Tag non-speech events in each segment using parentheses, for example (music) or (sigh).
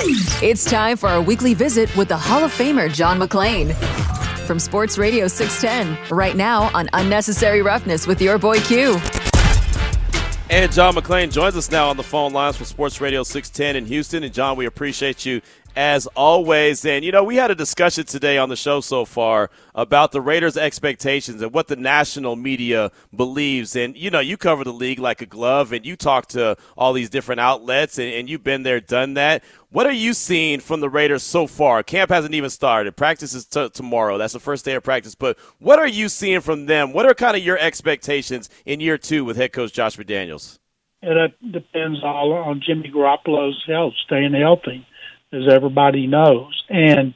It's time for our weekly visit with the Hall of Famer John McClain. From Sports Radio 610, right now on Unnecessary Roughness with your boy Q. And John McClain joins us now on the phone lines for Sports Radio 610 in Houston. And John, we appreciate you as always. And, you know, we had a discussion today on the show so far about the Raiders' expectations and what the national media believes. And, you know, you cover the league like a glove and you talk to all these different outlets and, and you've been there, done that. What are you seeing from the Raiders so far? Camp hasn't even started. Practice is t- tomorrow. That's the first day of practice. But what are you seeing from them? What are kind of your expectations in year two with head coach Josh McDaniels? It depends all on Jimmy Garoppolo's health, staying healthy as everybody knows. And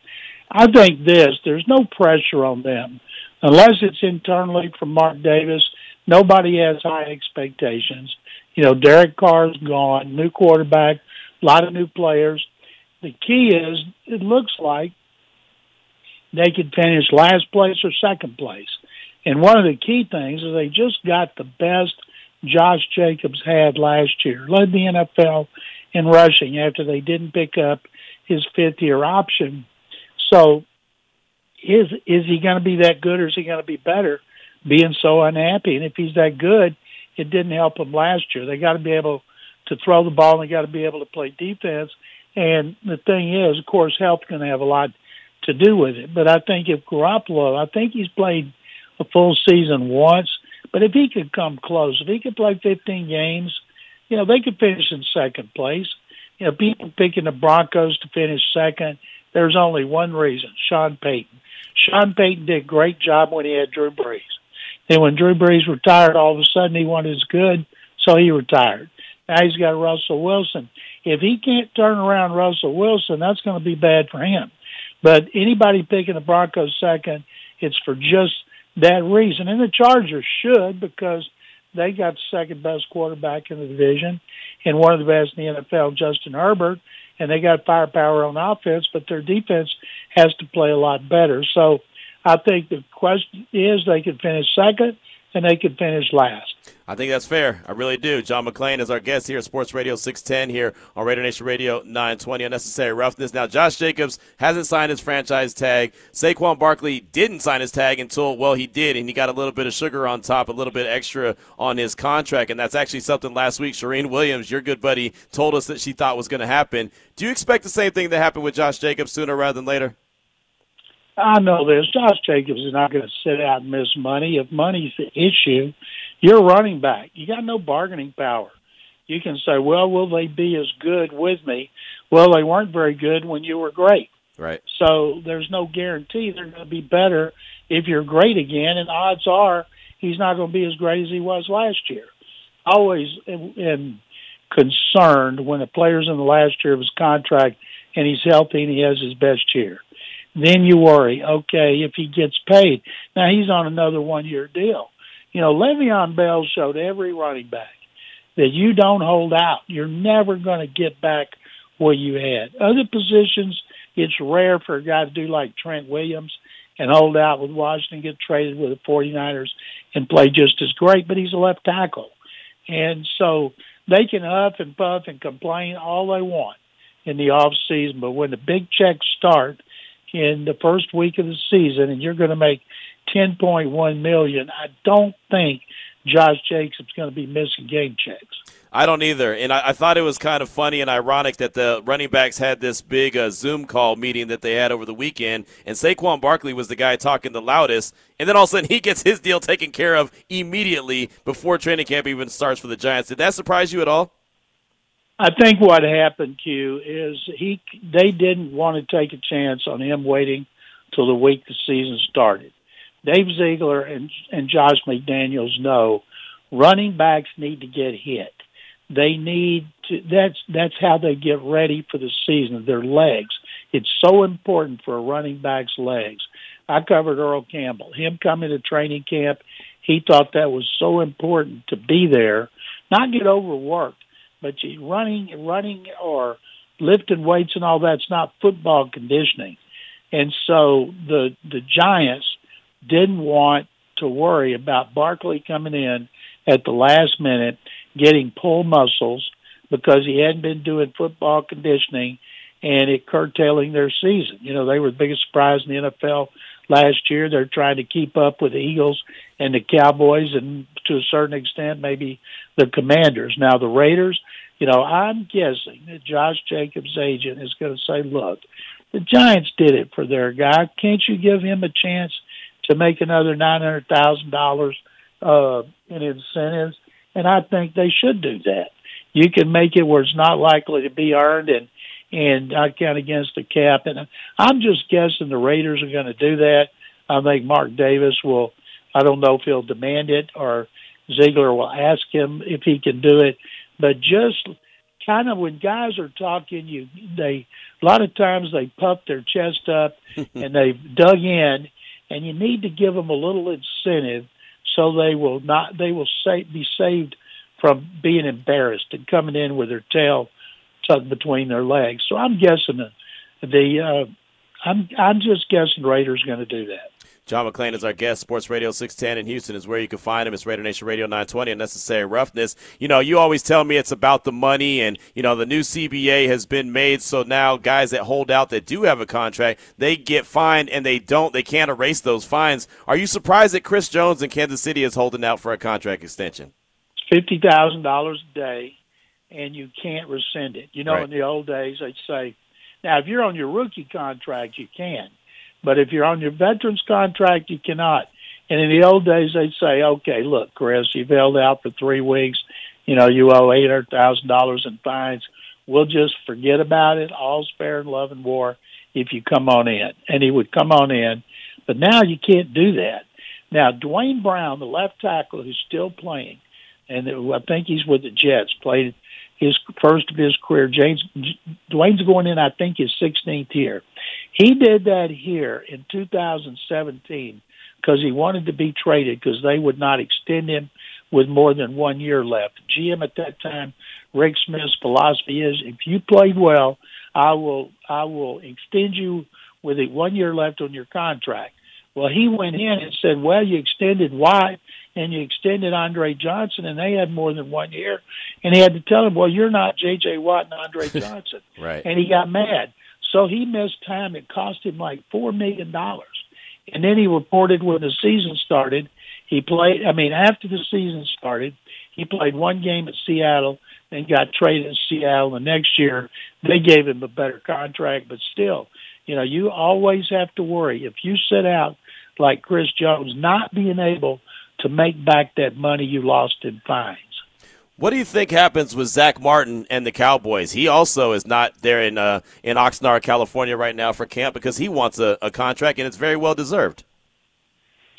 I think this, there's no pressure on them. Unless it's internally from Mark Davis, nobody has high expectations. You know, Derek Carr's gone, new quarterback, a lot of new players. The key is it looks like they could finish last place or second place. And one of the key things is they just got the best Josh Jacobs had last year, led the NFL in rushing after they didn't pick up his fifth year option. So is is he going to be that good or is he going to be better being so unhappy? And if he's that good, it didn't help him last year. They got to be able to throw the ball and they got to be able to play defense. And the thing is, of course, health's going to have a lot to do with it. But I think if Garoppolo, I think he's played a full season once. But if he could come close, if he could play 15 games, you know, they could finish in second place you know, people picking the Broncos to finish second. There's only one reason: Sean Payton. Sean Payton did a great job when he had Drew Brees. Then when Drew Brees retired, all of a sudden he wasn't as good, so he retired. Now he's got Russell Wilson. If he can't turn around Russell Wilson, that's going to be bad for him. But anybody picking the Broncos second, it's for just that reason. And the Chargers should because they got the second best quarterback in the division and one of the best in the NFL, Justin Herbert, and they got firepower on offense, but their defense has to play a lot better. So I think the question is they could finish second and they could finish last. I think that's fair. I really do. John McClain is our guest here at Sports Radio 610 here on Raider Nation Radio 920. Unnecessary roughness. Now, Josh Jacobs hasn't signed his franchise tag. Saquon Barkley didn't sign his tag until, well, he did, and he got a little bit of sugar on top, a little bit extra on his contract. And that's actually something last week Charean Williams, your good buddy, told us that she thought was going to happen. Do you expect the same thing to happen with Josh Jacobs sooner rather than later? I know this. Josh Jacobs is not going to sit out and miss money. If money's the issue, you're running back. You got no bargaining power. You can say, well, will they be as good with me? Well, they weren't very good when you were great. Right. So there's no guarantee they're going to be better if you're great again. And odds are he's not going to be as great as he was last year. Always am concerned when a player's in the last year of his contract and he's healthy and he has his best year. Then you worry, okay, if he gets paid. Now he's on another one year deal. You know, Le'Veon Bell showed every running back that you don't hold out. You're never going to get back what you had. Other positions, it's rare for a guy to do like Trent Williams and hold out with Washington, get traded with the 49ers and play just as great, but he's a left tackle. And so they can huff and puff and complain all they want in the off season, but when the big checks start in the first week of the season and you're going to make 10.1 million, I don't think Josh Jacobs going to be missing game checks. I don't either. And I, I, thought it was kind of funny and ironic that the running backs had this big uh, Zoom call meeting that they had over the weekend, and Saquon Barkley was the guy talking the loudest. And then all of a sudden, (laughs) he gets his deal taken care of immediately before training camp even starts for the Giants. Did that surprise you at all? I think what happened, Q, is he they didn't want to take a chance on him waiting till the week the season started. Dave Ziegler and and Josh McDaniels know running backs need to get hit. They need to. That's that's how they get ready for the season. Their legs. It's so important for a running back's legs. I covered Earl Campbell. Him coming to training camp, he thought that was so important to be there, not get overworked, but you running, running or lifting weights and all that's not football conditioning. And so the the Giants didn't want to worry about Barkley coming in at the last minute, getting pull muscles because he hadn't been doing football conditioning, and it curtailing their season. You know, they were the biggest surprise in the NFL last year. They're trying to keep up with the Eagles and the Cowboys, and to a certain extent, maybe the Commanders. Now, the Raiders, you know, I'm guessing that Josh Jacobs' agent is going to say, look, the Giants did it for their guy. Can't you give him a chance to make another $900,000 uh, in incentives? And I think they should do that. You can make it where it's not likely to be earned and and not count against the cap. And I'm just guessing the Raiders are going to do that. I think Mark Davis will. I don't know if he'll demand it or Ziegler will ask him if he can do it. But just kind of when guys are talking, you they a lot of times they puff their chest up (laughs) and they've dug in, and you need to give them a little incentive so they will not they will say, be saved from being embarrassed and coming in with their tail tucked between their legs. So I'm guessing the, the uh, I'm I'm just guessing Raiders going to do that. John McClain is our guest. Sports Radio 610 in Houston is where you can find him. It's Raider Nation Radio 920 Unnecessary Roughness. You know, you always tell me it's about the money, and, you know, the new CBA has been made, so now guys that hold out that do have a contract, they get fined, and they don't. They can't erase those fines. Are you surprised that Chris Jones in Kansas City is holding out for a contract extension? $50,000 a day, and you can't rescind it. You know, right. in the old days, they'd say, now, if you're on your rookie contract, you can but if you're on your veterans contract, you cannot. And in the old days, they'd say, okay, look, Chris, you've held out for three weeks. You know, you owe $800,000 in fines. We'll just forget about it. All's fair in love and war if you come on in. And he would come on in. But now you can't do that. Now, Duane Brown, the left tackle who's still playing, and I think he's with the Jets, played his first of his career. James Duane's going in, I think, his 16th year. He did that here in 2017 because he wanted to be traded because they would not extend him with more than one year left. GM at that time, Rick Smith's philosophy is: if you played well, I will I will extend you with it one year left on your contract. Well, he went in and said, "Well, you extended Watt and you extended Andre Johnson, and they had more than one year." And he had to tell him, "Well, you're not J.J. Watt and Andre (laughs) Johnson." right. And he got mad. So he missed time. It cost him like four million dollars. And then he reported when the season started, he played. I mean, after the season started, he played one game at Seattle, and got traded to Seattle. The next year, they gave him a better contract, but still, you know, you always have to worry if you sit out like Chris Jones, not being able to make back that money you lost in fines. What do you think happens with Zack Martin and the Cowboys? He also is not there in uh, in Oxnard, California, right now for camp because he wants a, a contract, and it's very well deserved.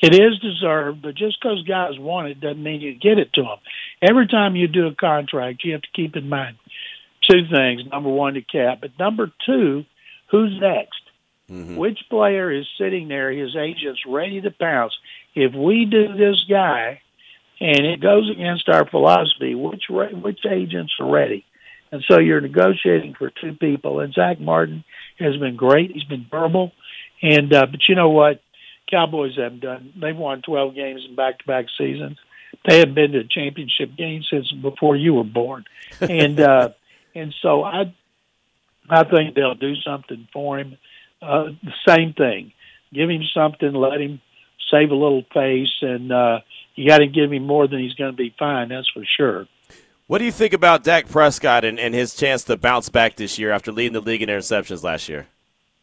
It is deserved, but just because guys want it doesn't mean you get it to them. Every time you do a contract, you have to keep in mind two things: number one, the cap, but number two, who's next? Mm-hmm. Which player is sitting there? His agent's ready to pounce. If we do this guy, and it goes against our philosophy. Which which agents are ready? And so you're negotiating for two people. And Zack Martin has been great. He's been verbal, and uh, but you know what? Cowboys haven't done. They've won 12 games in back-to-back seasons. They haven't been to a championship game since before you were born, and uh, (laughs) and so I I think they'll do something for him. Uh, the same thing. Give him something. Let him save a little face, and uh, you got to give him more than he's going to be fine. That's for sure. What do you think about Dak Prescott and, and his chance to bounce back this year after leading the league in interceptions last year?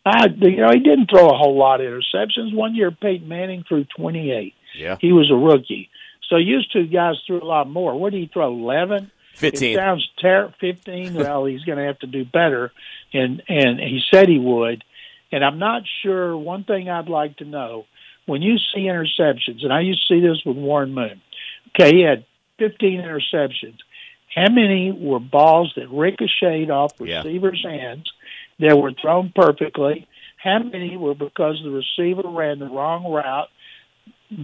I, you know, he didn't throw a whole lot of interceptions. One year, Peyton Manning threw 28. Yeah. He was a rookie. So used to guys threw a lot more. What did he throw? 11? 15. It sounds ter- 15. well, he's going to have to do better. And, and he said he would. And I'm not sure. One thing I'd like to know when you see interceptions, and I used to see this with Warren Moon. Okay, he had 15 interceptions. How many were balls that ricocheted off receivers' yeah. hands that were thrown perfectly? How many were because the receiver ran the wrong route?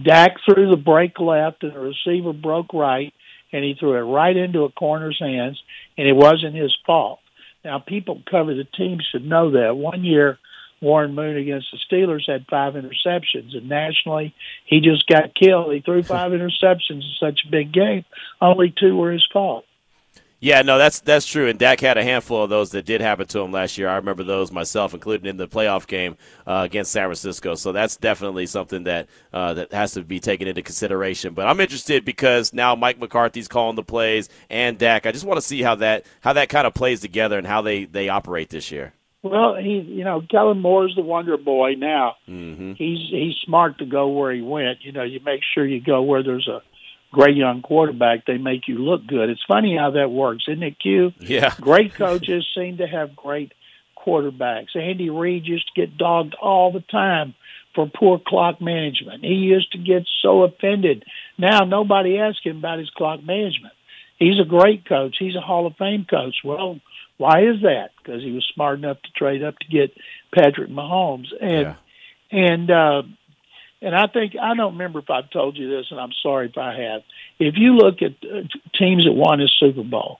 Dak threw the break left and the receiver broke right, and he threw it right into a corner's hands, and it wasn't his fault. Now, people cover the team should know that. One year, Warren Moon against the Steelers had five interceptions, and nationally he just got killed. He threw five (laughs) interceptions in such a big game. Only two were his fault. Yeah, no, that's that's true. And Dak had a handful of those that did happen to him last year. I remember those myself, including in the playoff game uh, against San Francisco. So that's definitely something that uh, that has to be taken into consideration. But I'm interested because now Mike McCarthy's calling the plays and Dak. I just want to see how that how that kind of plays together and how they they operate this year. Well, he, you know, Kellen Moore's the wonder boy now. Mm-hmm. He's he's smart to go where he went. You know, you make sure you go where there's a great young quarterback, they make you look good. It's funny how that works, isn't it, Q? Yeah. Great coaches (laughs) seem to have great quarterbacks. Andy Reid used to get dogged all the time for poor clock management. He used to get so offended. Now nobody asks him about his clock management. He's a great coach. He's a Hall of Fame coach. Well, why is that? Because he was smart enough to trade up to get Patrick Mahomes. And Yeah. and uh and I think I don't remember if I've told you this, and I'm sorry if I have. If you look at uh, teams that won a Super Bowl,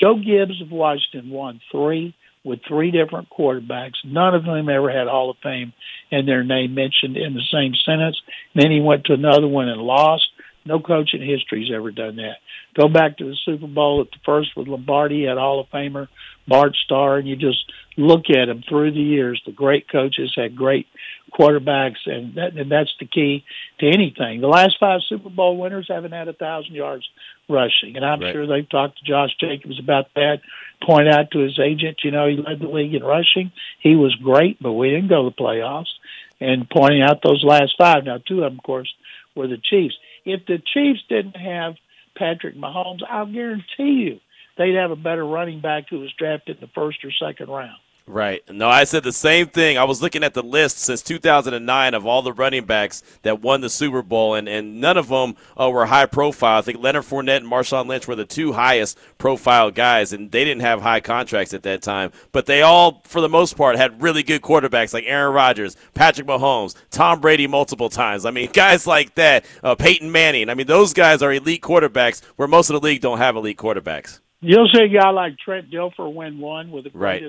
Joe Gibbs of Washington won three with three different quarterbacks. None of them ever had Hall of Fame and their name mentioned in the same sentence. Then he went to another one and lost. No coach in history's ever done that. Go back to the Super Bowl at the first with Lombardi, had Hall of Famer Bart Starr, and you just look at them through the years. The great coaches had great quarterbacks, and that and that's the key to anything. The last five Super Bowl winners haven't had a thousand yards rushing, and I'm Right. sure they've talked to Josh Jacobs about that. Point out to his agent, you know, he led the league in rushing. He was great, but we didn't go to the playoffs. And pointing out those last five. Now, two of them, of course, were the Chiefs. If the Chiefs didn't have Patrick Mahomes, I'll guarantee you they'd have a better running back who was drafted in the first or second round. Right. No, I said the same thing. I was looking at the list since 2009 of all the running backs that won the Super Bowl, and, and none of them uh, were high profile. I think Leonard Fournette and Marshawn Lynch were the two highest profile guys, and they didn't have high contracts at that time. But they all, for the most part, had really good quarterbacks like Aaron Rodgers, Patrick Mahomes, Tom Brady multiple times. I mean, (laughs) guys like that, uh, Peyton Manning. I mean, those guys are elite quarterbacks where most of the league don't have elite quarterbacks. You'll see a guy like Trent Dilfer win one with the Right.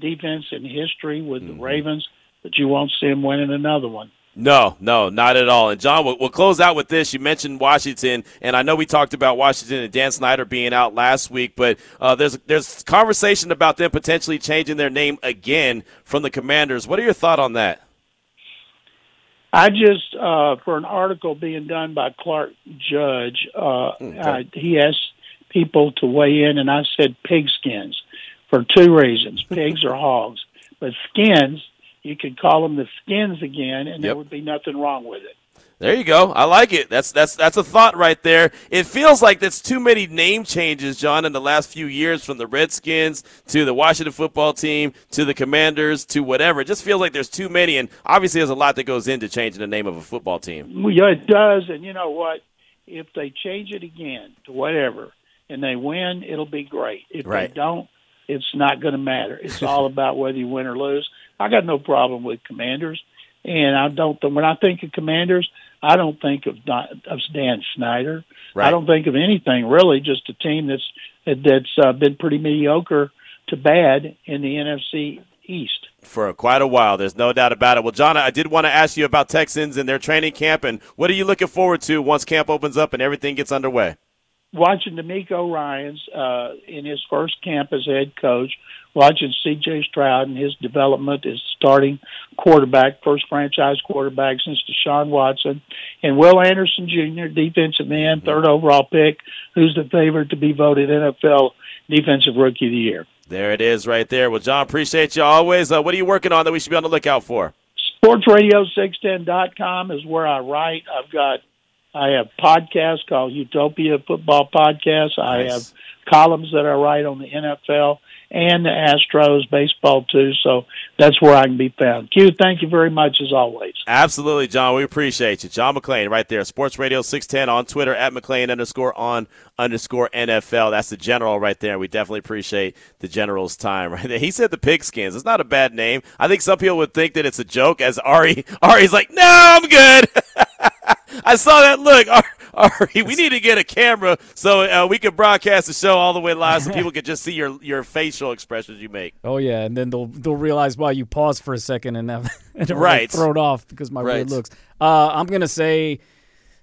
Defense in history with Mm-hmm. the Ravens, but you won't see him winning another one. No, no, not at all. And John, we'll, we'll close out with this. You mentioned Washington, and I know we talked about Washington and Dan Snyder being out last week, but uh, there's there's conversation about them potentially changing their name again from the Commanders. What are your thoughts on that? I just uh, for an article being done by Clark Judge, uh, I, he asked people to weigh in, and I said pigskins for two reasons: pigs or hogs, but skins. You could call them the skins again, and there would be nothing wrong with it. There you go. I like it. That's that's that's a thought right there. It feels like there's too many name changes, John, in the last few years, from the Redskins to the Washington football team to the Commanders to whatever. It just feels like there's too many, and obviously there's a lot that goes into changing the name of a football team. Well, yeah, it does, and you know what? If they change it again to whatever, and they win, it'll be great. If Right. they don't, it's not going to matter. It's all (laughs) about whether you win or lose. I got no problem with Commanders, and I don't. When I think of Commanders, I don't think of Don- of Dan Snyder. Right. I don't think of anything really. Just a team that's that's uh, been pretty mediocre to bad in the NFC East. for quite a while. There's no doubt about it. Well, John, I did want to ask you about Texans and their training camp, and what are you looking forward to once camp opens up and everything gets underway? Watching DeMeco Ryans uh, in his first camp as head coach, watching C.J. Stroud and his development as starting quarterback, first franchise quarterback since Deshaun Watson, and Will Anderson Jr., defensive end, third overall pick, who's the favorite to be voted NFL Defensive Rookie of the Year. There it is right there. Well, John, appreciate you always. Uh, what are you working on that we should be on the lookout for? SportsRadio610.com is where I write. I've got I have podcasts called Utopia Football Podcast. I have columns that I write on the NFL and the Astros baseball too. So that's where I can be found. Q, thank you very much as always. Absolutely, John. We appreciate you. John McClain right there. Sports Radio 610 on Twitter at McClain underscore on underscore NFL. That's the general right there. We definitely appreciate the general's time right there. He said the pigskins. It's not a bad name. I think some people would think that it's a joke as Ari, (laughs) Ari's like, no, I'm good. (laughs) I saw that look. (laughs) Ari, we need to get a camera so uh, we can broadcast the show all the way live so people (laughs) can just see your, your facial expressions you make. Oh yeah, and then they'll they'll realize why you pause for a second and have (laughs) and Right. thrown off because my Right. weird looks. Uh, I'm gonna say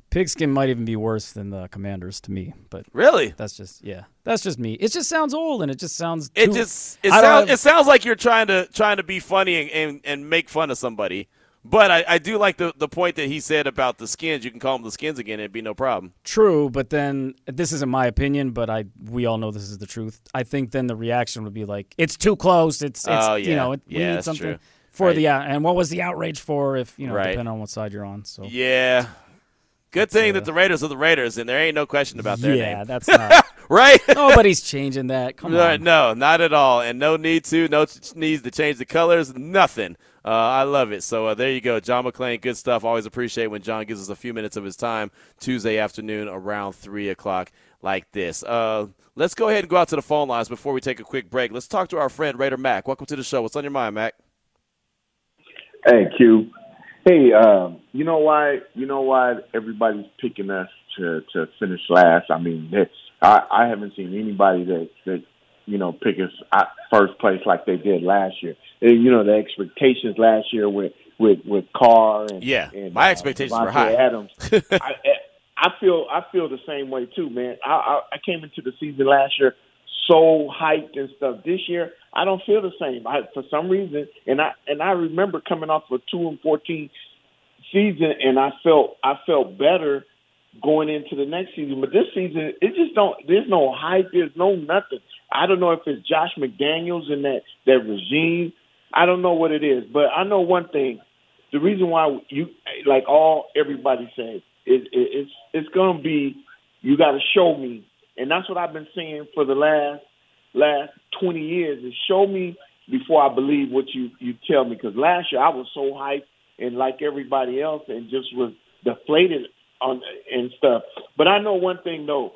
Pigskin might even be worse than the Commanders to me, but really, that's just yeah, that's just me. It just sounds old, and it just sounds. It too, just it sounds it sounds like you're trying to trying to be funny and and, and make fun of somebody. But I, I do like the, the point that he said about the skins. You can call them the skins again; it'd be no problem. True, but then this isn't my opinion, but I we all know this is the truth. I think then the reaction would be like, "It's too close. It's, it's oh, yeah. you know, it, yeah, we need something true. for right. the and what was the outrage for? If you know, right. depending on what side you're on. So yeah, good thing uh, that the Raiders are the Raiders, and there ain't no question about their yeah, name. that's not (laughs) right. (laughs) Nobody's changing that. Come on, no, not at all, and no need to. No needs to change the colors. Nothing. Uh, I love it. So uh, there you go, John McClain. Good stuff. Always appreciate when John gives us a few minutes of his time Tuesday afternoon around three o'clock like this. Uh, let's go ahead and go out to the phone lines before we take a quick break. Let's talk to our friend Raider Mac. Welcome to the show. What's on your mind, Mac? Hey, Q. Hey, um, you know why? You know why everybody's picking us to to finish last? I mean, I, I haven't seen anybody that that you know pick us first place like they did last year. You know, the expectations last year with with with Carr and yeah, and, my uh, expectations Davante were high. Adams. (laughs) I, I feel I feel the same way too, man. I, I I came into the season last year so hyped and stuff. This year, I don't feel the same. I for some reason, and I and I remember coming off a two and fourteen season, and I felt I felt better going into the next season. But this season, it just don't. There's no hype. There's no nothing. I don't know if it's Josh McDaniels and that that regime. I don't know what it is, but I know one thing. The reason why you like all everybody says is it, it's it's gonna be you got to show me, and that's what I've been saying for the last last twenty years. Is show me before I believe what you you tell me. Because last year I was so hyped and like everybody else, and just was deflated on and stuff. But I know one thing though.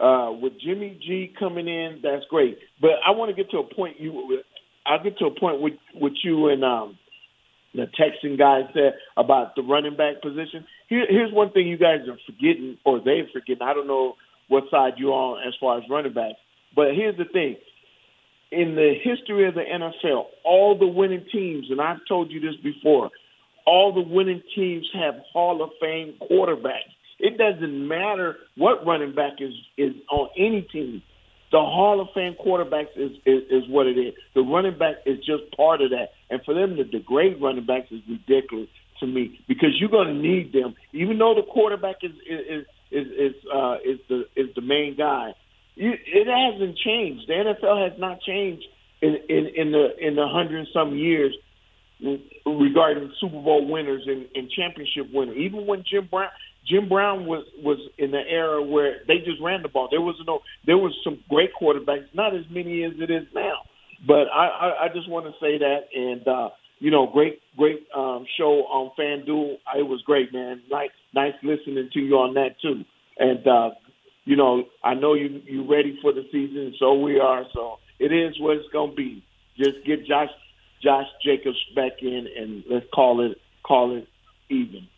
Uh, with Jimmy G coming in, that's great. But I want to get to a point. You, I'll get to a point with with you and um, the Texan guy said about the running back position. Here, here's one thing you guys are forgetting, or they're forgetting. I don't know what side you're on as far as running backs, but here's the thing. In the history of the NFL, all the winning teams, and I've told you this before, all the winning teams have Hall of Fame quarterbacks. It doesn't matter what running back is is on any team. The Hall of Fame quarterbacks is, is is what it is. The running back is just part of that, and for them to degrade running backs is ridiculous to me because you're going to need them, even though the quarterback is is is is, uh, is the is the main guy. It hasn't changed. The NFL has not changed in in, in the in the hundred some years regarding Super Bowl winners and, and championship winners. Even when Jim Brown Jim Brown was was in the era where they just ran the ball. There was no there was some great quarterbacks, not as many as it is now. But I, I, I just want to say that and uh you know, great, great um, show on FanDuel. It was great, man. Nice, nice listening to you on that too. And uh, you know, I know you you ready for the season, so we are. So it is what it's gonna be. Just get Josh Josh Jacobs back in, and let's call it call it even.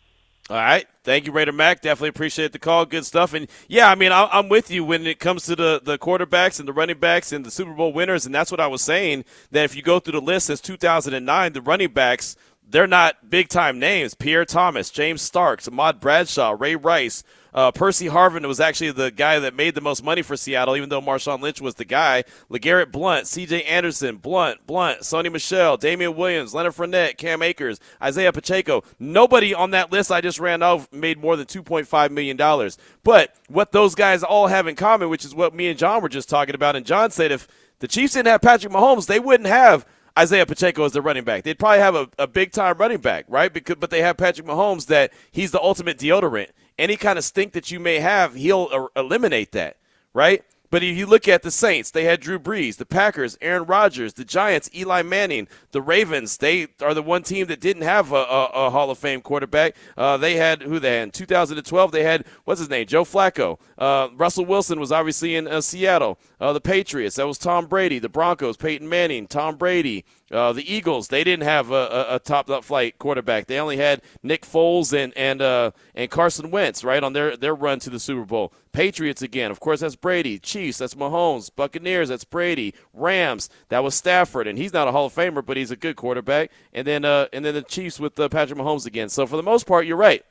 All right. Thank you, Raider Mac. Definitely appreciate the call. Good stuff. And yeah, I mean, I'm with you when it comes to the, the quarterbacks and the running backs and the Super Bowl winners. And that's what I was saying that if you go through the list since 2009, the running backs, they're not big time names. Pierre Thomas, James Starks, Ahmad Bradshaw, Ray Rice, uh, Percy Harvin was actually the guy that made the most money for Seattle, even though Marshawn Lynch was the guy. LeGarrette Blunt, C.J. Anderson, Blunt, Blunt, Sony Michel, Damien Williams, Leonard Fournette, Cam Akers, Isaiah Pacheco. Nobody on that list I just ran off made more than $2.5 million. But what those guys all have in common, which is what me and John were just talking about, and John said if the Chiefs didn't have Patrick Mahomes, they wouldn't have Isaiah Pacheco as their running back. They'd probably have a, a big time running back, right? Because but they have Patrick Mahomes that he's the ultimate deodorant any kind of stink that you may have, he'll eliminate that, right? But if you look at the Saints, they had Drew Brees, the Packers, Aaron Rodgers, the Giants, Eli Manning, the Ravens. They are the one team that didn't have a, a, a Hall of Fame quarterback. Uh, they had who they had in 2012. They had what's his name, Joe Flacco. Uh, Russell Wilson was obviously in uh, Seattle. Uh, the Patriots, that was Tom Brady. The Broncos, Peyton Manning, Tom Brady. Uh, the Eagles, they didn't have a, a, a top flight quarterback. They only had Nick Foles and and uh, and Carson Wentz, right, on their, their run to the Super Bowl. Patriots again, of course, that's Brady. Chiefs, that's Mahomes. Buccaneers, that's Brady. Rams, that was Stafford, and he's not a Hall of Famer, but he's a good quarterback. And then uh, and then the Chiefs with uh, Patrick Mahomes again. So for the most part, you're right.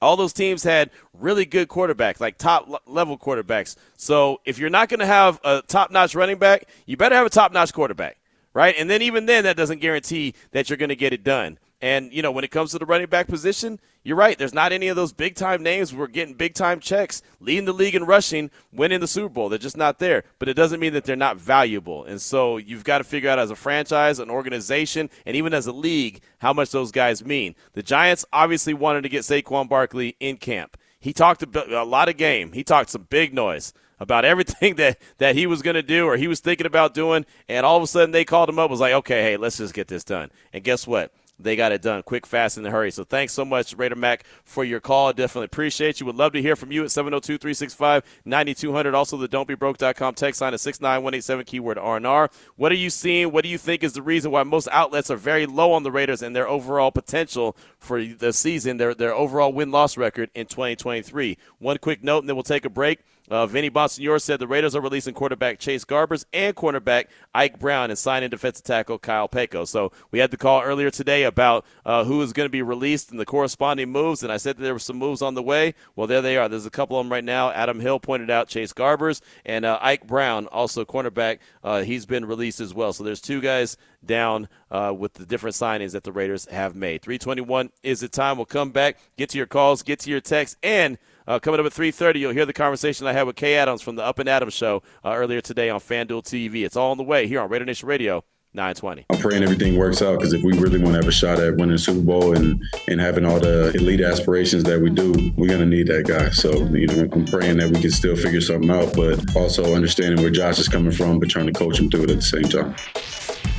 all those teams had really good quarterbacks, like top level quarterbacks. So if you're not going to have a top notch running back, you better have a top notch quarterback, right? And then even then, that doesn't guarantee that you're going to get it done. And, you know, when it comes to the running back position, you're right. There's not any of those big time names. We're getting big time checks, leading the league in rushing, winning the Super Bowl. They're just not there. But it doesn't mean that they're not valuable. And so you've got to figure out as a franchise, an organization, and even as a league, how much those guys mean. The Giants obviously wanted to get Saquon Barkley in camp. He talked a lot of game. He talked some big noise about everything (laughs) that, that he was going to do or he was thinking about doing. And all of a sudden they called him up, was like, okay, hey, let's just get this done. And guess what? they got it done quick, fast, in a hurry. So thanks so much, Raider Mac, for your call. Definitely appreciate you. Would love to hear from you at 702 365 9200. Also, the don'tbebroke.com text line at 69187, keyword RNR. What are you seeing? What do you think is the reason why most outlets are very low on the Raiders and their overall potential for the season, their, their overall win loss record in 2023? One quick note, and then we'll take a break. Uh, Vinny Bonsignore said the Raiders are releasing quarterback Chase Garbers and cornerback Ike Brown and signing defensive tackle Kyle Peko. So we had the call earlier today about uh, who is going to be released and the corresponding moves, and I said that there were some moves on the way. Well, there they are. There's a couple of them right now. Adam Hill pointed out Chase Garbers and uh, Ike Brown, also cornerback. Uh, he's been released as well. So there's two guys down uh, with the different signings that the Raiders have made. 321 is the time. We'll come back, get to your calls, get to your texts, and – uh, coming up at 3.30, you'll hear the conversation I had with Kay Adams from the Up and Adams show uh, earlier today on FanDuel TV. It's all on the way here on Raider Nation Radio. 920. I'm praying everything works out because if we really want to have a shot at winning the Super Bowl and, and having all the elite aspirations that we do, we're going to need that guy. So, you know, I'm praying that we can still figure something out, but also understanding where Josh is coming from, but trying to coach him through it at the same time.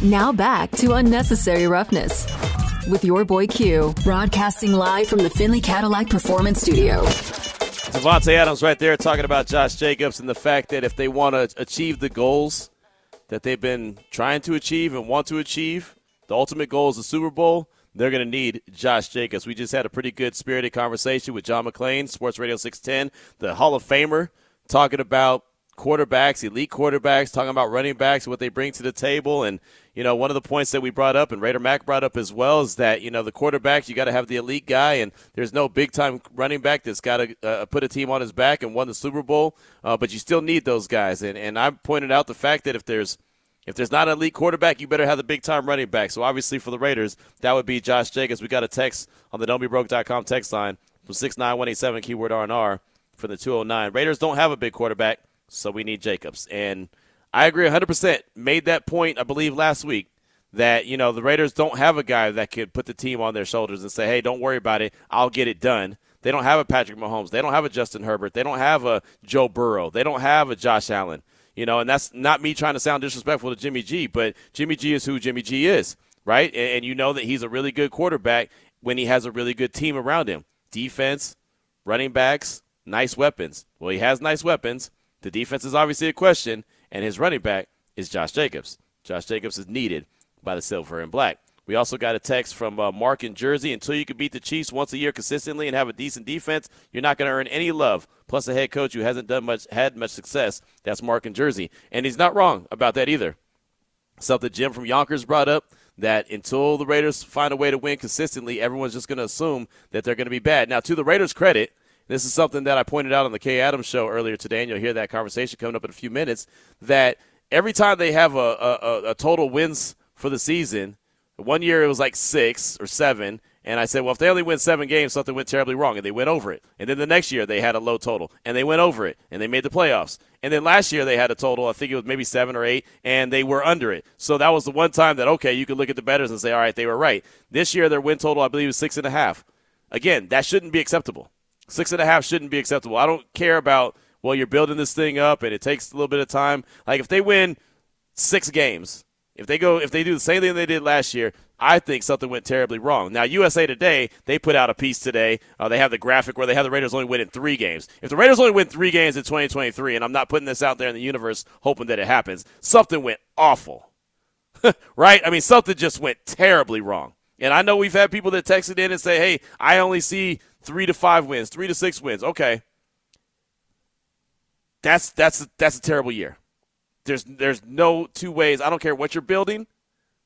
Now back to Unnecessary Roughness with your boy Q, broadcasting live from the Findlay Cadillac Performance Studio. Davante Adams right there talking about Josh Jacobs and the fact that if they want to achieve the goals that they've been trying to achieve and want to achieve, the ultimate goal is the Super Bowl, they're going to need Josh Jacobs. We just had a pretty good spirited conversation with John McClain, Sports Radio 610, the Hall of Famer, talking about quarterbacks, elite quarterbacks, talking about running backs, what they bring to the table. And, you know, one of the points that we brought up and Raider Mac brought up as well is that, you know, the quarterback, you got to have the elite guy, and there's no big time running back that's got to uh, put a team on his back and won the Super Bowl, uh, but you still need those guys. And, and I pointed out the fact that if there's if there's not an elite quarterback, you better have the big time running back. So obviously for the Raiders, that would be Josh Jacobs. We got a text on the don'tbebroke.com text line from 69187 keyword RNR for the 209. Raiders don't have a big quarterback so we need Jacobs. And I agree 100%. Made that point, I believe, last week that, you know, the Raiders don't have a guy that could put the team on their shoulders and say, hey, don't worry about it. I'll get it done. They don't have a Patrick Mahomes. They don't have a Justin Herbert. They don't have a Joe Burrow. They don't have a Josh Allen. You know, and that's not me trying to sound disrespectful to Jimmy G, but Jimmy G is who Jimmy G is, right? And, and you know that he's a really good quarterback when he has a really good team around him. Defense, running backs, nice weapons. Well, he has nice weapons. The defense is obviously a question, and his running back is Josh Jacobs. Josh Jacobs is needed by the Silver and Black. We also got a text from uh, Mark in Jersey. Until you can beat the Chiefs once a year consistently and have a decent defense, you're not going to earn any love. Plus, a head coach who hasn't done much, had much success. That's Mark in Jersey, and he's not wrong about that either. Something Jim from Yonkers brought up that until the Raiders find a way to win consistently, everyone's just going to assume that they're going to be bad. Now, to the Raiders' credit, this is something that I pointed out on the Kay Adams show earlier today, and you'll hear that conversation coming up in a few minutes. That every time they have a, a, a total wins for the season, one year it was like six or seven, and I said, well, if they only win seven games, something went terribly wrong, and they went over it. And then the next year they had a low total, and they went over it, and they made the playoffs. And then last year they had a total, I think it was maybe seven or eight, and they were under it. So that was the one time that okay, you could look at the bettors and say, all right, they were right. This year their win total, I believe, is six and a half. Again, that shouldn't be acceptable. Six and a half shouldn't be acceptable. I don't care about, well, you're building this thing up and it takes a little bit of time. Like if they win six games, if they go, if they do the same thing they did last year, I think something went terribly wrong. Now, USA Today, they put out a piece today. Uh, they have the graphic where they have the Raiders only winning three games. If the Raiders only win three games in 2023, and I'm not putting this out there in the universe hoping that it happens, something went awful. (laughs) right? I mean, something just went terribly wrong. And I know we've had people that texted in and say, hey, I only see three to five wins, three to six wins. Okay, that's that's that's a terrible year. There's there's no two ways. I don't care what you're building,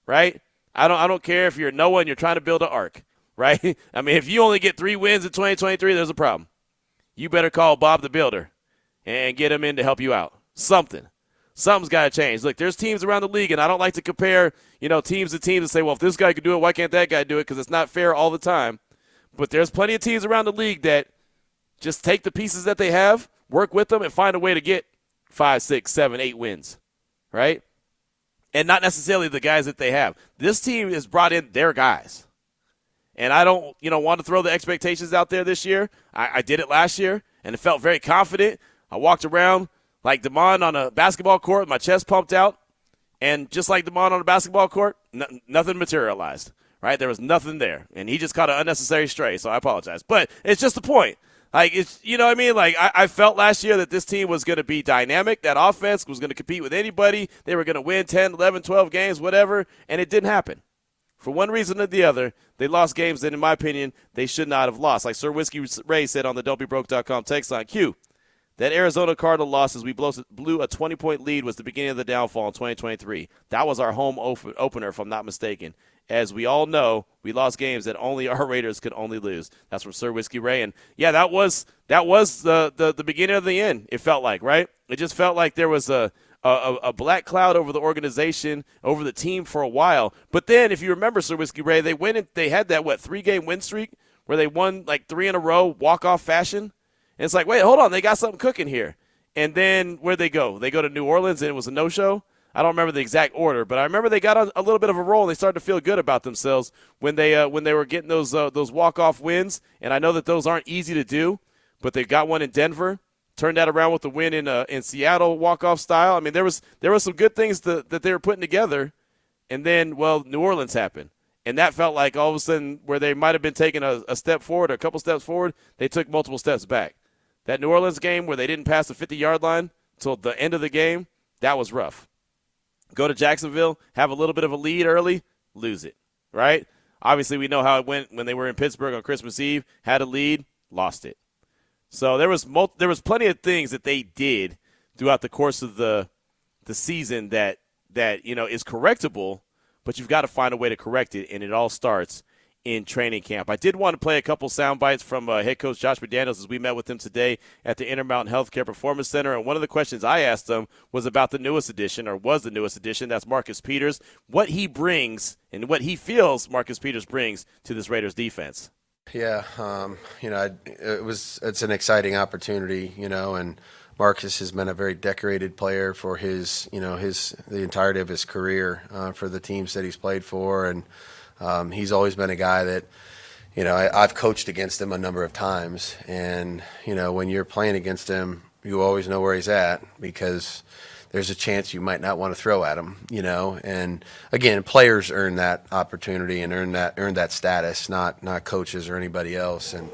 right? I don't I don't care if you're Noah and you're trying to build an ark. (laughs) right? I mean, if you only get three wins in 2023, there's a problem. You better call Bob the Builder and get him in to help you out. Something. Something's got to change. Look, there's teams around the league, and I don't like to compare, you know, teams to teams and say, well, if this guy could do it, why can't that guy do it? Because it's not fair all the time. But there's plenty of teams around the league that just take the pieces that they have, work with them, and find a way to get five, six, seven, eight wins, right? And not necessarily the guys that they have. This team has brought in their guys. And I don't, you know, want to throw the expectations out there this year. I, I did it last year, and it felt very confident. I walked around like Demond on a basketball court, my chest pumped out, and just like Demond on a basketball court, n- nothing materialized. Right? There was nothing there, and he just caught an unnecessary stray. So I apologize, but it's just the point. Like it's you know what I mean. Like I, I felt last year that this team was going to be dynamic. That offense was going to compete with anybody. They were going to win 10, 11, 12 games, whatever, and it didn't happen. For one reason or the other, they lost games that, in my opinion, they should not have lost. Like Sir Whiskey Ray said on the Don'tBeBroke.com text line, Q. That Arizona Cardinal loss as we blew a 20 point lead was the beginning of the downfall in 2023. That was our home opener, if I'm not mistaken as we all know, we lost games that only our (laughs) Raiders could only lose. That's from Sir Whiskey Ray, and yeah, that was that was the the, the beginning of the end. It felt like right. It just felt like there was a, a a black cloud over the organization, over the team for a while. But then, if you remember, Sir Whiskey Ray, they went and they had that what three game win streak where they won like three in a row, walk off fashion. And it's like, wait, hold on, they got something cooking here. And then where they go? They go to New Orleans, and it was a no show. I don't remember the exact order, but I remember they got a, a little bit of a roll and they started to feel good about themselves when they uh, when they were getting those uh, those walk off wins. And I know that those aren't easy to do, but they got one in Denver, turned that around with the win in uh, in Seattle walk off style. I mean, there was there was some good things to, that they were putting together, and then well, New Orleans happened. And that felt like all of a sudden, where they might have been taking a, a step forward, or a couple steps forward, they took multiple steps back. That New Orleans game where they didn't pass the 50 yard line until the end of the game, that was rough go to Jacksonville, have a little bit of a lead early, lose it, right? Obviously, we know how it went when they were in Pittsburgh on Christmas Eve, had a lead, lost it. So there was there was plenty of things that they did throughout the course of the the season that that you know is correctable, but you've got to find a way to correct it, and it all starts in training camp. I did want to play a couple sound bites from uh, head coach Josh McDaniels as we met with him today at the Intermountain Healthcare Performance Center. And one of the questions I asked him was about the newest addition, or was the newest addition. That's Marcus Peters. What he brings and what he feels Marcus Peters brings to this Raiders defense. Yeah, um, you know, it was it's an exciting opportunity, you know, and Marcus has been a very decorated player for his, you know, his the entirety of his career uh, for the teams that he's played for, and um, he's always been a guy that, you know, I, I've coached against him a number of times, and you know, when you're playing against him, you always know where he's at because there's a chance you might not want to throw at him, you know. And again, players earn that opportunity and earn that earn that status, not not coaches or anybody else. And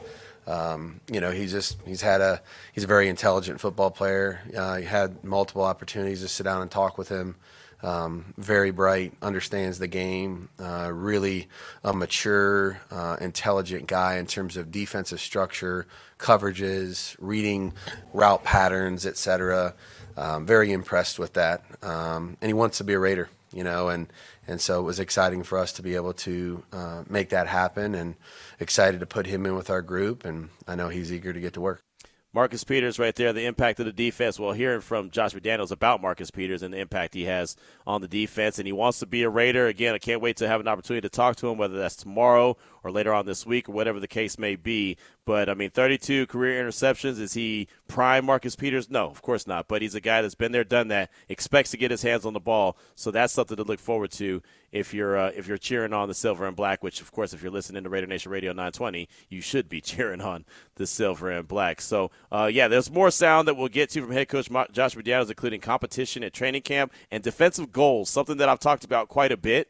um, you know, he's just he's had a he's a very intelligent football player. Uh, he had multiple opportunities to sit down and talk with him. Um, very bright, understands the game, uh, really a mature, uh, intelligent guy in terms of defensive structure, coverages, reading route patterns, etc. Um, very impressed with that, um, and he wants to be a Raider, you know, and and so it was exciting for us to be able to uh, make that happen, and excited to put him in with our group, and I know he's eager to get to work. Marcus Peters right there, the impact of the defense. Well, hearing from Josh McDaniels about Marcus Peters and the impact he has on the defense, and he wants to be a Raider. Again, I can't wait to have an opportunity to talk to him, whether that's tomorrow or later on this week or whatever the case may be. But, I mean, 32 career interceptions. Is he prime Marcus Peters? No, of course not. But he's a guy that's been there, done that, expects to get his hands on the ball. So that's something to look forward to if you're uh, if you're cheering on the silver and black. Which, of course, if you're listening to Raider Nation Radio 920, you should be (laughs) cheering on the silver and black. So, uh, yeah, there's more sound that we'll get to from head coach Josh McDaniels, including competition at training camp and defensive goals, something that I've talked about quite a bit.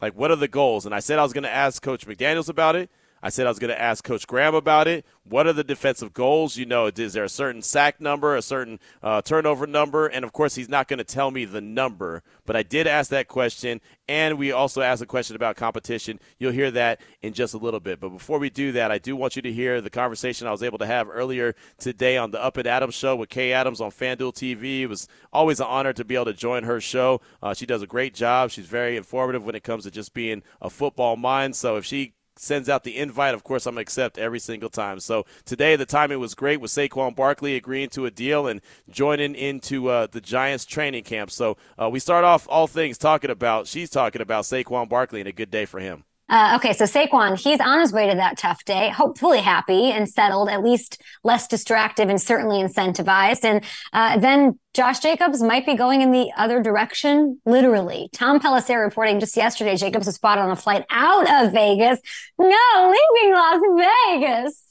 Like, what are the goals? And I said I was going to ask Coach McDaniels about it. I said I was going to ask Coach Graham about it. What are the defensive goals? You know, is there a certain sack number, a certain uh, turnover number? And of course, he's not going to tell me the number, but I did ask that question. And we also asked a question about competition. You'll hear that in just a little bit. But before we do that, I do want you to hear the conversation I was able to have earlier today on the Up and Adams show with Kay Adams on FanDuel TV. It was always an honor to be able to join her show. Uh, she does a great job. She's very informative when it comes to just being a football mind. So if she sends out the invite, of course, I'm going to accept every single time. So today, the timing was great with Saquon Barkley agreeing to a deal and joining into uh, the Giants training camp. So uh, we start off all things talking about, she's talking about Saquon Barkley and a good day for him. Uh, okay, so Saquon, he's on his way to that tough day, hopefully happy and settled, at least less distracted and certainly incentivized. And uh, then Josh Jacobs might be going in the other direction, literally. Tom Pelissero reporting just yesterday, Jacobs was spotted on a flight out of Vegas. No, leaving Las Vegas.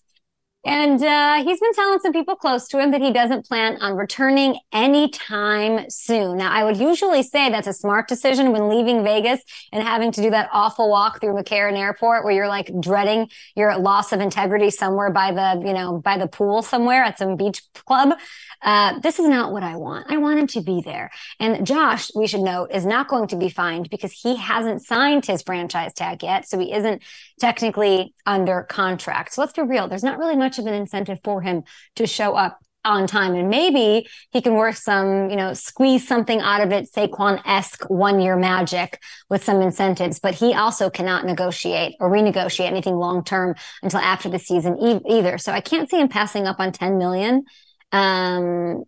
And uh, he's been telling some people close to him that he doesn't plan on returning anytime soon. Now, I would usually say that's a smart decision when leaving Vegas and having to do that awful walk through McCarran Airport where you're like dreading your loss of integrity somewhere by the, you know, by the pool somewhere at some beach club. Uh, this is not what I want. I want him to be there. And Josh, we should note, is not going to be fined because he hasn't signed his franchise tag yet. So he isn't technically under contract. So let's be real. There's not really much of an incentive for him to show up on time. And maybe he can work some, you know, squeeze something out of it, Saquon esque one year magic with some incentives. But he also cannot negotiate or renegotiate anything long term until after the season e- either. So I can't see him passing up on 10 million. Um,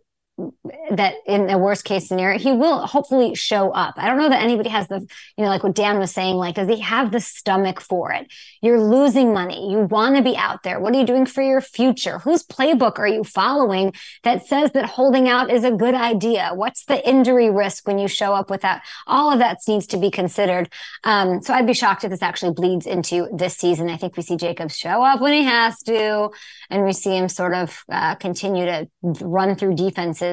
that in the worst case scenario, he will hopefully show up. I don't know that anybody has the, you know, like what Dan was saying, like, does he have the stomach for it? You're losing money. You want to be out there. What are you doing for your future? Whose playbook are you following that says that holding out is a good idea? What's the injury risk when you show up with that? All of that needs to be considered. Um, so I'd be shocked if this actually bleeds into this season. I think we see Jacobs show up when he has to, and we see him sort of uh, continue to run through defenses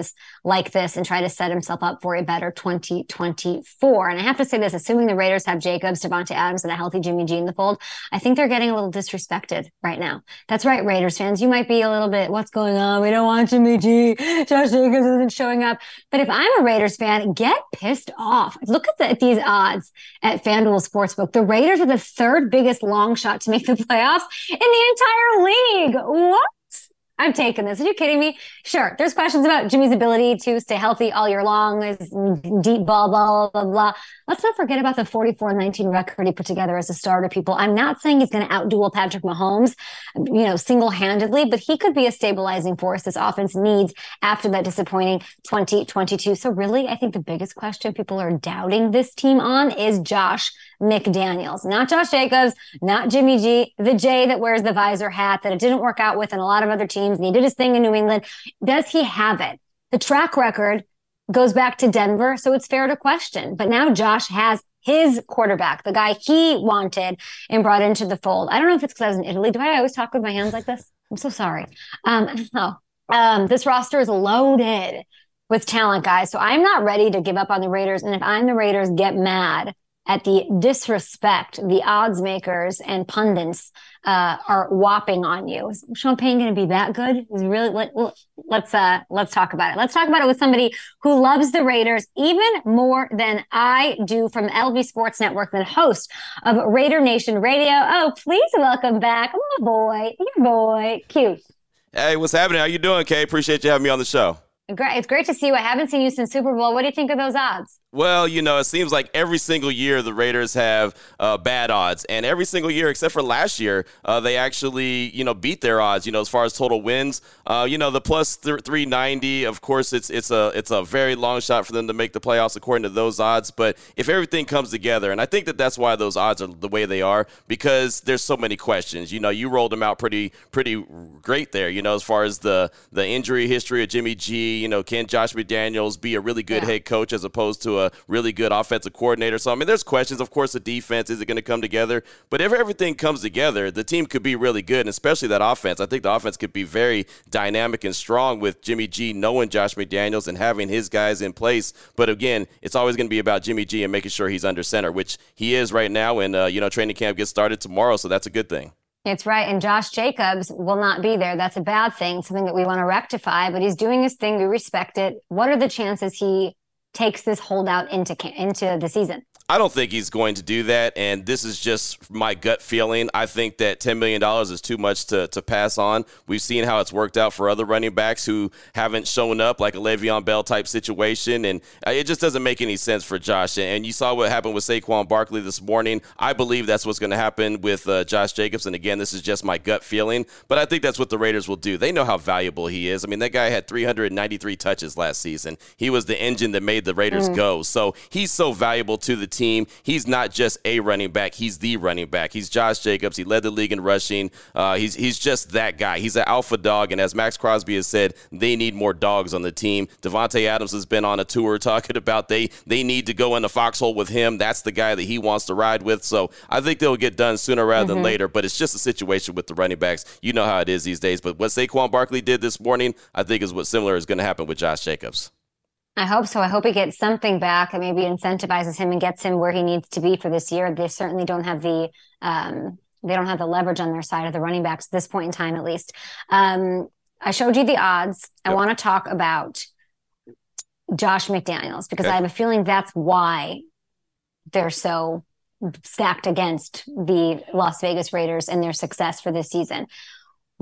like this and try to set himself up for a better 2024. And I have to say this, assuming the Raiders have Jacobs, Davante Adams, and a healthy Jimmy G in the fold, I think they're getting a little disrespected right now. That's right, Raiders fans. You might be a little bit, what's going on? We don't want Jimmy G. Josh Jacobs isn't showing up. But if I'm a Raiders fan, get pissed off. Look at, the, at these odds at FanDuel Sportsbook. The Raiders are the third biggest long shot to make the (laughs) playoffs in the entire league. What? I'm taking this. Are you kidding me? Sure. There's questions about Jimmy's ability to stay healthy all year long, his deep ball, blah, blah, blah. Let's not forget about the 44 19 record he put together as a starter, people. I'm not saying he's going to outduel Patrick Mahomes, you know, single handedly, but he could be a stabilizing force this offense needs after that disappointing 2022. So, really, I think the biggest question people are doubting this team on is Josh McDaniels, not Josh Jacobs, not Jimmy G, the J that wears the visor hat that it didn't work out with and a lot of other teams teams and he did his thing in New England. Does he have it? The track record goes back to Denver, so it's fair to question. But now Josh has his quarterback, the guy he wanted and brought into the fold. I don't know if it's because I was in Italy. Do I always talk with my hands like this? I'm so sorry. Um. Um, this roster is loaded with talent, guys. So I'm not ready to give up on the Raiders. And if I'm the Raiders, get mad at the disrespect the odds makers and pundits uh, are whopping on you. Is Payton going to be that good? Is really let, let's uh, let's talk about it. Let's talk about it with somebody who loves the Raiders even more than I do from LV Sports Network, the host of Raider Nation Radio. Oh, please welcome back my boy, your boy, Q. Hey, what's happening? How you doing, Kay? Appreciate you having me on the show. Great. It's great to see you. I haven't seen you since Super Bowl. What do you think of those odds? Well, you know, it seems like every single year the Raiders have uh, bad odds, and every single year except for last year, uh, they actually, you know, beat their odds. You know, as far as total wins, uh, you know, the plus th- 390. Of course, it's it's a it's a very long shot for them to make the playoffs according to those odds. But if everything comes together, and I think that that's why those odds are the way they are because there's so many questions. You know, you rolled them out pretty pretty great there. You know, as far as the the injury history of Jimmy G. You know, can Josh McDaniels be a really good yeah. head coach as opposed to a a really good offensive coordinator. So, I mean, there's questions. Of course, the defense is it going to come together? But if everything comes together, the team could be really good, and especially that offense. I think the offense could be very dynamic and strong with Jimmy G knowing Josh McDaniels and having his guys in place. But again, it's always going to be about Jimmy G and making sure he's under center, which he is right now. And, uh, you know, training camp gets started tomorrow, so that's a good thing. It's right. And Josh Jacobs will not be there. That's a bad thing, something that we want to rectify, but he's doing his thing. We respect it. What are the chances he takes this holdout into into the season? I don't think he's going to do that, and this is just my gut feeling. I think that $10 million is too much to, to pass on. We've seen how it's worked out for other running backs who haven't shown up, like a Le'Veon Bell type situation, and uh, it just doesn't make any sense for Josh. And you saw what happened with Saquon Barkley this morning. I believe that's what's going to happen with uh, Josh Jacobs, and again, this is just my gut feeling, but I think that's what the Raiders will do. They know how valuable he is. I mean, that guy had 393 touches last season. He was the engine that made the Raiders mm. go. So he's so valuable to the team. He's not just a running back; he's the running back. He's Josh Jacobs. He led the league in rushing. Uh, he's he's just that guy. He's an alpha dog, and as Maxx Crosby has said, they need more dogs on the team. Davante Adams has been on a tour (laughs) talking about they they need to go in the foxhole with him. That's the guy that he wants to ride with. So I think they'll get done sooner rather mm-hmm. than later. But it's just a situation with the running backs. You know how it is these days. But what Saquon Barkley did this morning, I think, is what similar is going to happen with Josh Jacobs. I hope so. I hope he gets something back and maybe incentivizes him and gets him where he needs to be for this year. They certainly don't have the um, they don't have the leverage on their side of the running backs at this point in time, at least. Um, I showed you the odds. Yep. I want to talk about Josh McDaniels because okay. I have a feeling that's why they're so stacked against the Las Vegas Raiders and their success for this season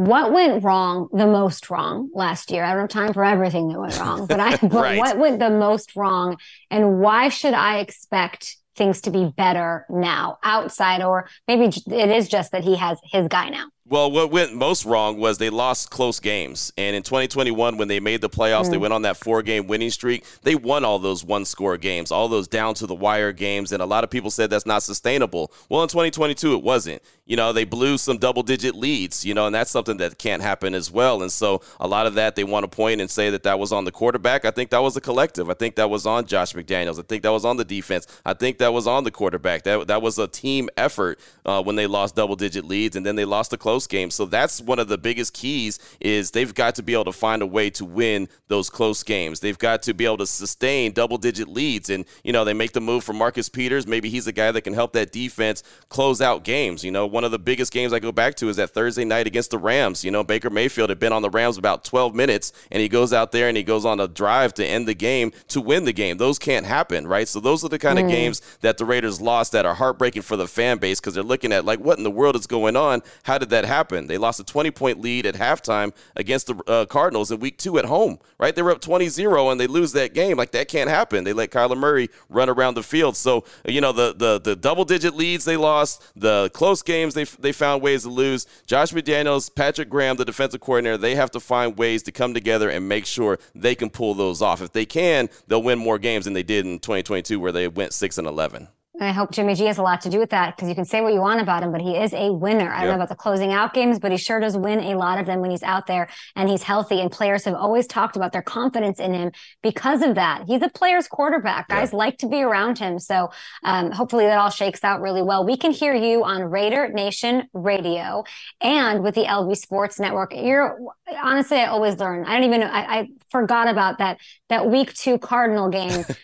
what went wrong the most wrong last year? I don't have time for everything that went wrong, but I (laughs) but right. what went the most wrong and why should I expect things to be better now outside or maybe it is just that he has his guy now. Well, what went most wrong was they lost close games. And in 2021, when they made the playoffs, mm. they went on that four game winning streak. They won all those one score games, all those down to the wire games. And a lot of people said that's not sustainable. Well, in 2022, it wasn't. You know, they blew some double digit leads, you know, and that's something that can't happen as well. And so a lot of that they want to point and say that that was on the quarterback. I think that was a collective. I think that was on Josh McDaniels. I think that was on the defense. I think that was on the quarterback. That, that was a team effort uh, when they lost double digit leads and then they lost the close close games. So that's one of the biggest keys is they've got to be able to find a way to win those close games. They've got to be able to sustain double digit leads. And, you know, they make the move for Marcus Peters. Maybe he's a guy that can help that defense close out games. You know, one of the biggest games I go back to is that Thursday night against the Rams. You know, Baker Mayfield had been on the Rams about 12 minutes and he goes out there and he goes on a drive to end the game to win the game. Those can't happen, right? So those are the kind mm. of games that the Raiders lost that are heartbreaking for the fan base because they're looking at like what in the world is going on? How did that happen. They lost a 20 point lead at halftime against the uh, Cardinals in week two at home, right? They were up 20 0 and they lose that game. Like, that can't happen. They let Kyler Murray run around the field. So, you know, the, the, the double digit leads they lost, the close games they, they found ways to lose. Josh McDaniels, Patrick Graham, the defensive coordinator, they have to find ways to come together and make sure they can pull those off. If they can, they'll win more games than they did in 2022, where they went 6 and 11. And I hope Jimmy G has a lot to do with that because you can say what you want about him, but he is a winner. I don't know about the closing out games, but he sure does win a lot of them when he's out there and he's healthy. And players have always talked about their confidence in him because of that. He's a player's quarterback. Guys like to be around him. So um, hopefully that all shakes out really well. We can hear you on Raider Nation Radio and with the LV Sports Network. You're honestly, I always learn. I don't even know. I, I forgot about that that week two Cardinal game. (laughs)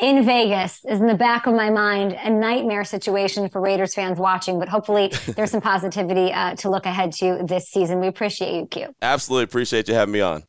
in Vegas is in the back of my mind a nightmare situation for Raiders fans watching, but hopefully (laughs) there's some positivity uh, to look ahead to this season. We appreciate you, Q. Absolutely appreciate you having me on.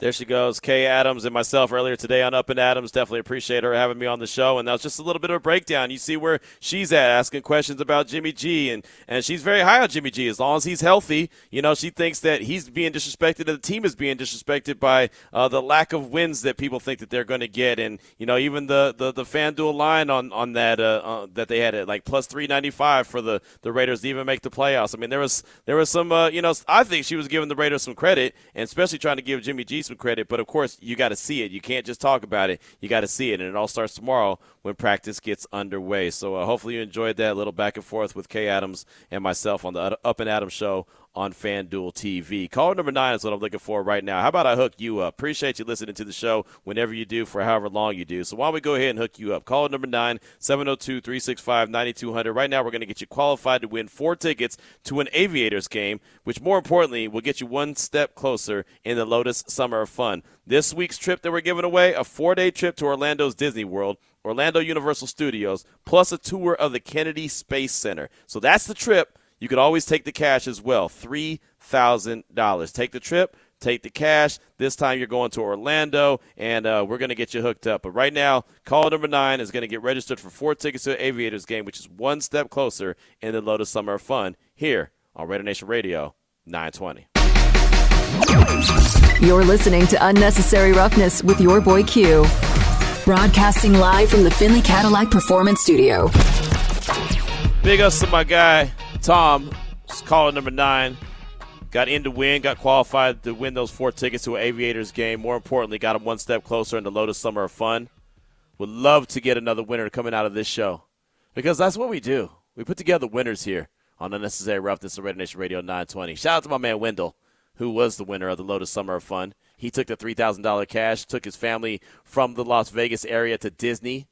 There she goes, Kay Adams and myself earlier today on Up and Adams. Definitely appreciate her having me on the show. And that was just a little bit of a breakdown. You see where she's at, asking questions about Jimmy G, and and she's very high on Jimmy G as long as he's healthy. You know, she thinks that he's being disrespected, and the team is being disrespected by uh, the lack of wins that people think that they're going to get. And you know, even the the, the FanDuel line on on that uh, uh, that they had it like plus three ninety five for the the Raiders to even make the playoffs. I mean, there was there was some uh, you know, I think she was giving the Raiders some credit, and especially trying to give Jimmy G some credit. But of course you got to see it. You can't just talk about it. You got to see it, and it all starts tomorrow when practice gets underway. So uh, hopefully you enjoyed that little back and forth with Kay Adams and myself on the Up and Adams show on FanDuel TV. Caller number nine is what I'm looking for right now. How about I hook you up? Appreciate you listening to the show whenever you do for however long you do. So why don't we go ahead and hook you up? Caller number nine, 702 365 9200. Right now, we're going to get you qualified to win four tickets to an Aviators game, which more importantly will get you one step closer in the Lotus Summer of Fun. This week's trip that we're giving away, a four day trip to Orlando's Disney World. Orlando Universal Studios, plus a tour of the Kennedy Space Center. So that's the trip. You could always take the cash as well $3,000. Take the trip, take the cash. This time you're going to Orlando, and uh, we're going to get you hooked up. But right now, call number nine is going to get registered for four tickets to Aviators game, which is one step closer in the Lotus Summer of Fun here on Raider Nation Radio 920. You're listening to Unnecessary Roughness with your boy Q. Broadcasting live from the Findlay Cadillac Performance Studio. Big ups to my guy, Tom, caller number nine. Got in to win, got qualified to win those four tickets to an Aviators game. More importantly, got him one step closer in the Lotus Summer of Fun. Would love to get another winner coming out of this show because that's what we do. We put together winners here on Unnecessary Roughness of Raider Nation Radio 920. Shout out to my man Wendell, who was the winner of the Lotus Summer of Fun. He took the $3,000 cash, took his family from the Las Vegas area to Disney,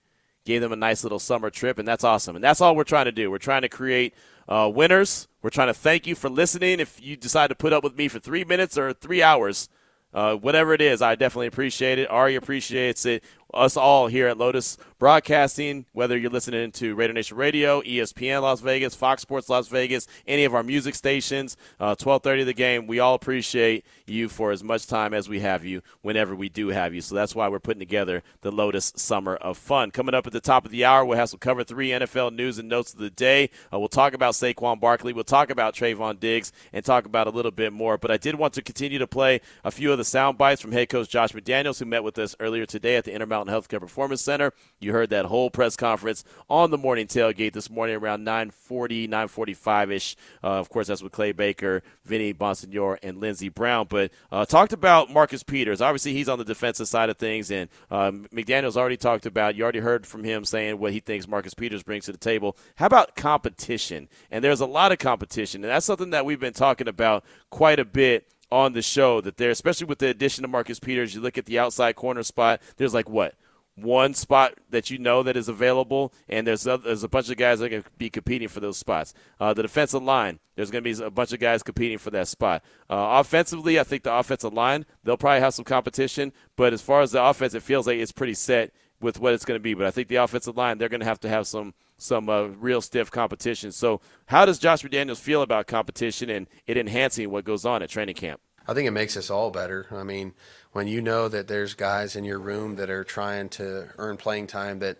gave them a nice little summer trip, and that's awesome. And that's all we're trying to do. We're trying to create uh, winners. We're trying to thank you for listening. If you decide to put up with me for three minutes or three hours, uh, whatever it is, I definitely appreciate it. Ari appreciates it us all here at Lotus Broadcasting, whether you're listening to Radio Nation Radio, ESPN Las Vegas, Fox Sports Las Vegas, any of our music stations, uh, 12:30 the game. We all appreciate you for as much time as we have you whenever we do have you. So that's why we're putting together the Lotus Summer of Fun. Coming up at the top of the hour, we'll have some cover three NFL news and notes of the day. Uh, we'll talk about Saquon Barkley. We'll talk about Trevon Diggs and talk about a little bit more. But I did want to continue to play a few of the sound bites from head coach Josh McDaniels, who met with us earlier today at the Intermountain Healthcare Performance Center. You heard that whole press conference on the morning tailgate this morning around 9:40, 9:45 ish. Uh, of course, that's with Clay Baker, Vinny Bonsignore, and Lindsey Brown. But uh, talked about Marcus Peters. Obviously, he's on the defensive side of things, and um, McDaniel's already talked about. You already heard from him saying what he thinks Marcus Peters brings to the table. How about competition? And there's a lot of competition, and that's something that we've been talking about quite a bit on the show. That there, especially with the addition of Marcus Peters, you look at the outside corner spot. There's like what one spot that you know that is available, and there's a, there's a bunch of guys that are going to be competing for those spots. Uh, the defensive line, there's going to be a bunch of guys competing for that spot. Uh, offensively, I think the offensive line they'll probably have some competition, but as far as the offense, it feels like it's pretty set with what it's going to be. But I think the offensive line they're going to have to have some some uh, real stiff competition. So, how does Josh McDaniels feel about competition and it enhancing what goes on at training camp? I think it makes us all better. I mean, when you know that there's guys in your room that are trying to earn playing time that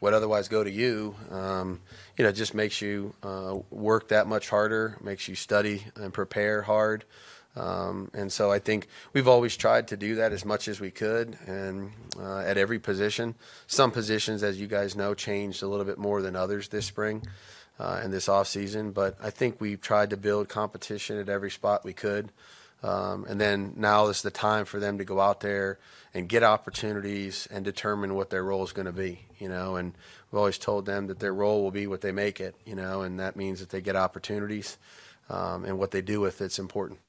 would otherwise go to you, um, you know, just makes you uh, work that much harder, makes you study and prepare hard. Um, and so I think we've always tried to do that as much as we could, and uh, at every position. Some positions, as you guys know, changed a little bit more than others this spring uh, and this off season. But I think we've tried to build competition at every spot we could. Um, and then now is the time for them to go out there and get opportunities and determine what their role is going to be, you know. And we've always told them that their role will be what they make it, you know, and that means that they get opportunities um, and what they do with it's important.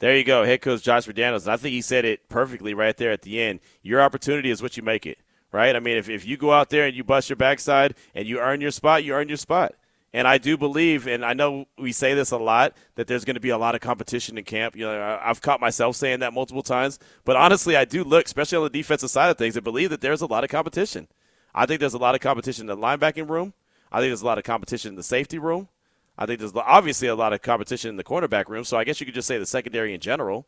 There you go, head coach Josh McDaniels. I think he said it perfectly right there at the end. Your opportunity is what you make it, right? I mean, if, if you go out there and you bust your backside and you earn your spot, you earn your spot. And I do believe, and I know we say this a lot, that there's going to be a lot of competition in camp. You know, I've caught myself saying that multiple times. But honestly, I do look, especially on the defensive side of things, and believe that there's a lot of competition. I think there's a lot of competition in the linebacking room. I think there's a lot of competition in the safety room. I think there's obviously a lot of competition in the cornerback room. So I guess you could just say the secondary in general.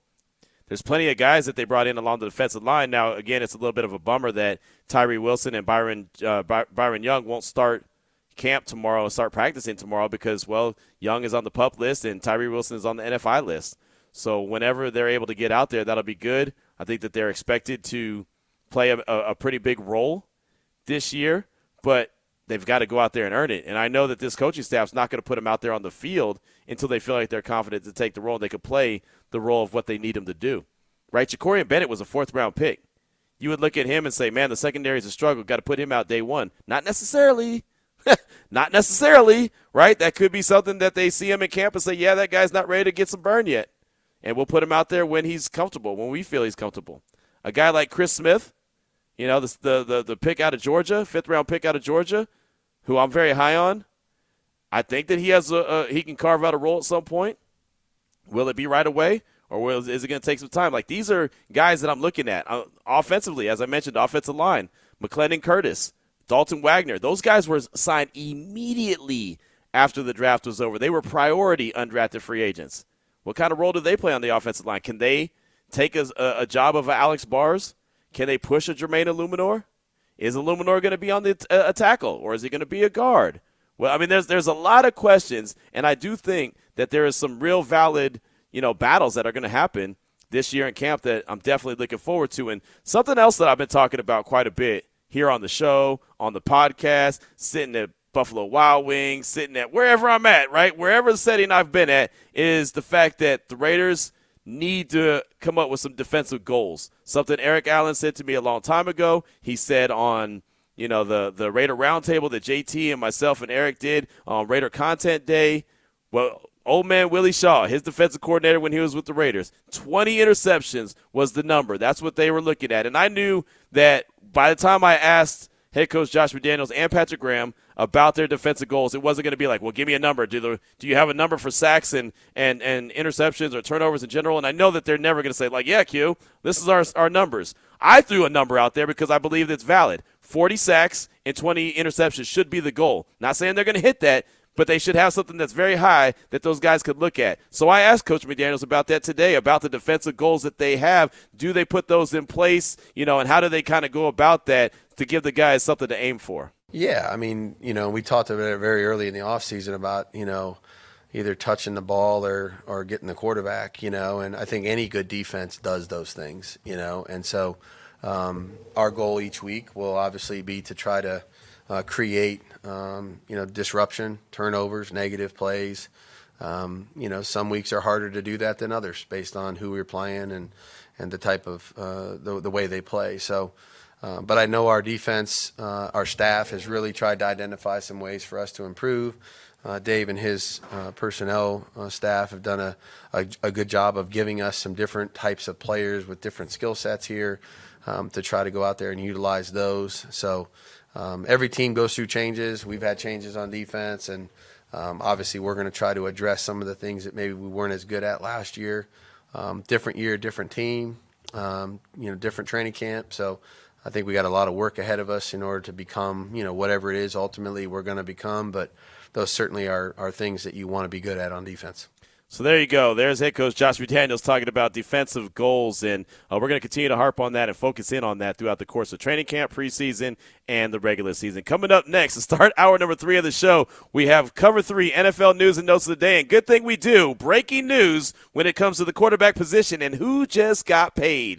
There's plenty of guys that they brought in along the defensive line. Now, again, it's a little bit of a bummer that Tyree Wilson and Byron uh, Byron Young won't start camp tomorrow and start practicing tomorrow because, well, Young is on the pup list and Tyree Wilson is on the NFI list. So whenever they're able to get out there, that'll be good. I think that they're expected to play a, a pretty big role this year, but they've got to go out there and earn it. And I know that this coaching staff's not going to put them out there on the field until they feel like they're confident to take the role they can play the role of what they need them to do. Right? Jakorian Bennett was a fourth round pick. You would look at him and say, man, the secondary is a struggle. Got to put him out day one. Not necessarily. (laughs) not necessarily, right? That could be something that they see him in camp and say, yeah, that guy's not ready to get some burn yet. And we'll put him out there when he's comfortable, when we feel he's comfortable. A guy like Chris Smith, you know, the, the, the pick out of Georgia, fifth round pick out of Georgia, who I'm very high on. I think that he has a, a he can carve out a role at some point. Will it be right away? or will, is it going to take some time? Like these are guys that I'm looking at uh, offensively, as I mentioned, offensive line, McClendon Curtis, Dalton Wagner, those guys were signed immediately after the draft was over. They were priority undrafted free agents. What kind of role do they play on the offensive line? Can they take a, a job of Alex Bars? Can they push a Jermaine Eluemunor? Is Eluemunor going to be on the a, uh, a tackle or is he going to be a guard? Well, I mean, there's there's a lot of questions, and I do think that there is some real valid, you know, battles that are going to happen this year in camp that I'm definitely looking forward to. And something else that I've been talking about quite a bit here on the show, on the podcast, sitting at Buffalo Wild Wings, sitting at wherever I'm at, right? Wherever the setting I've been at, is the fact that the Raiders need to come up with some defensive goals. Something Eric Allen said to me a long time ago. He said on you know the the Raider roundtable that JT and myself and Eric did on Raider Content Day. Well, Old man Willie Shaw, his defensive coordinator when he was with the Raiders, 20 interceptions was the number. That's what they were looking at. And I knew that by the time I asked head coach Josh McDaniels and Patrick Graham about their defensive goals, it wasn't going to be like, well, give me a number. Do, the, do you have a number for sacks and, and, and interceptions or turnovers in general? And I know that they're never going to say, like, yeah, Q, this is our, our numbers. I threw a number out there because I believe it's valid. 40 sacks and 20 interceptions should be the goal. Not saying they're going to hit that, but they should have something that's very high that those guys could look at. So I asked Coach McDaniels about that today, about the defensive goals that they have. Do they put those in place? You know, and how do they kind of go about that to give the guys something to aim for? Yeah, I mean, you know, we talked about it very early in the offseason about, you know, either touching the ball or, or getting the quarterback, you know, and I think any good defense does those things, you know, and so um, our goal each week will obviously be to try to uh, create um, you know, disruption, turnovers, negative plays. Um, you know, some weeks are harder to do that than others based on who we're playing and, and the type of uh, the, the way they play. So, uh, but I know our defense, uh, our staff has really tried to identify some ways for us to improve. Uh, Dave and his uh, personnel uh, staff have done a, a, a, good job of giving us some different types of players with different skill sets here um, to try to go out there and utilize those. So um, every team goes through changes. We've had changes on defense, and um, obviously we're going to try to address some of the things that maybe we weren't as good at last year. Um, different year, different team, um, you know, different training camp. So I think we got a lot of work ahead of us in order to become, you know, whatever it is ultimately we're going to become. But those certainly are, are things that you want to be good at on defense. So there you go. There's head coach Josh McDaniels talking about defensive goals, and uh, we're going to continue to harp on that and focus in on that throughout the course of training camp, preseason, and the regular season. Coming up next, to start hour number three of the show, we have cover three NFL news and notes of the day. And good thing we do breaking news when it comes to the quarterback position and who just got paid.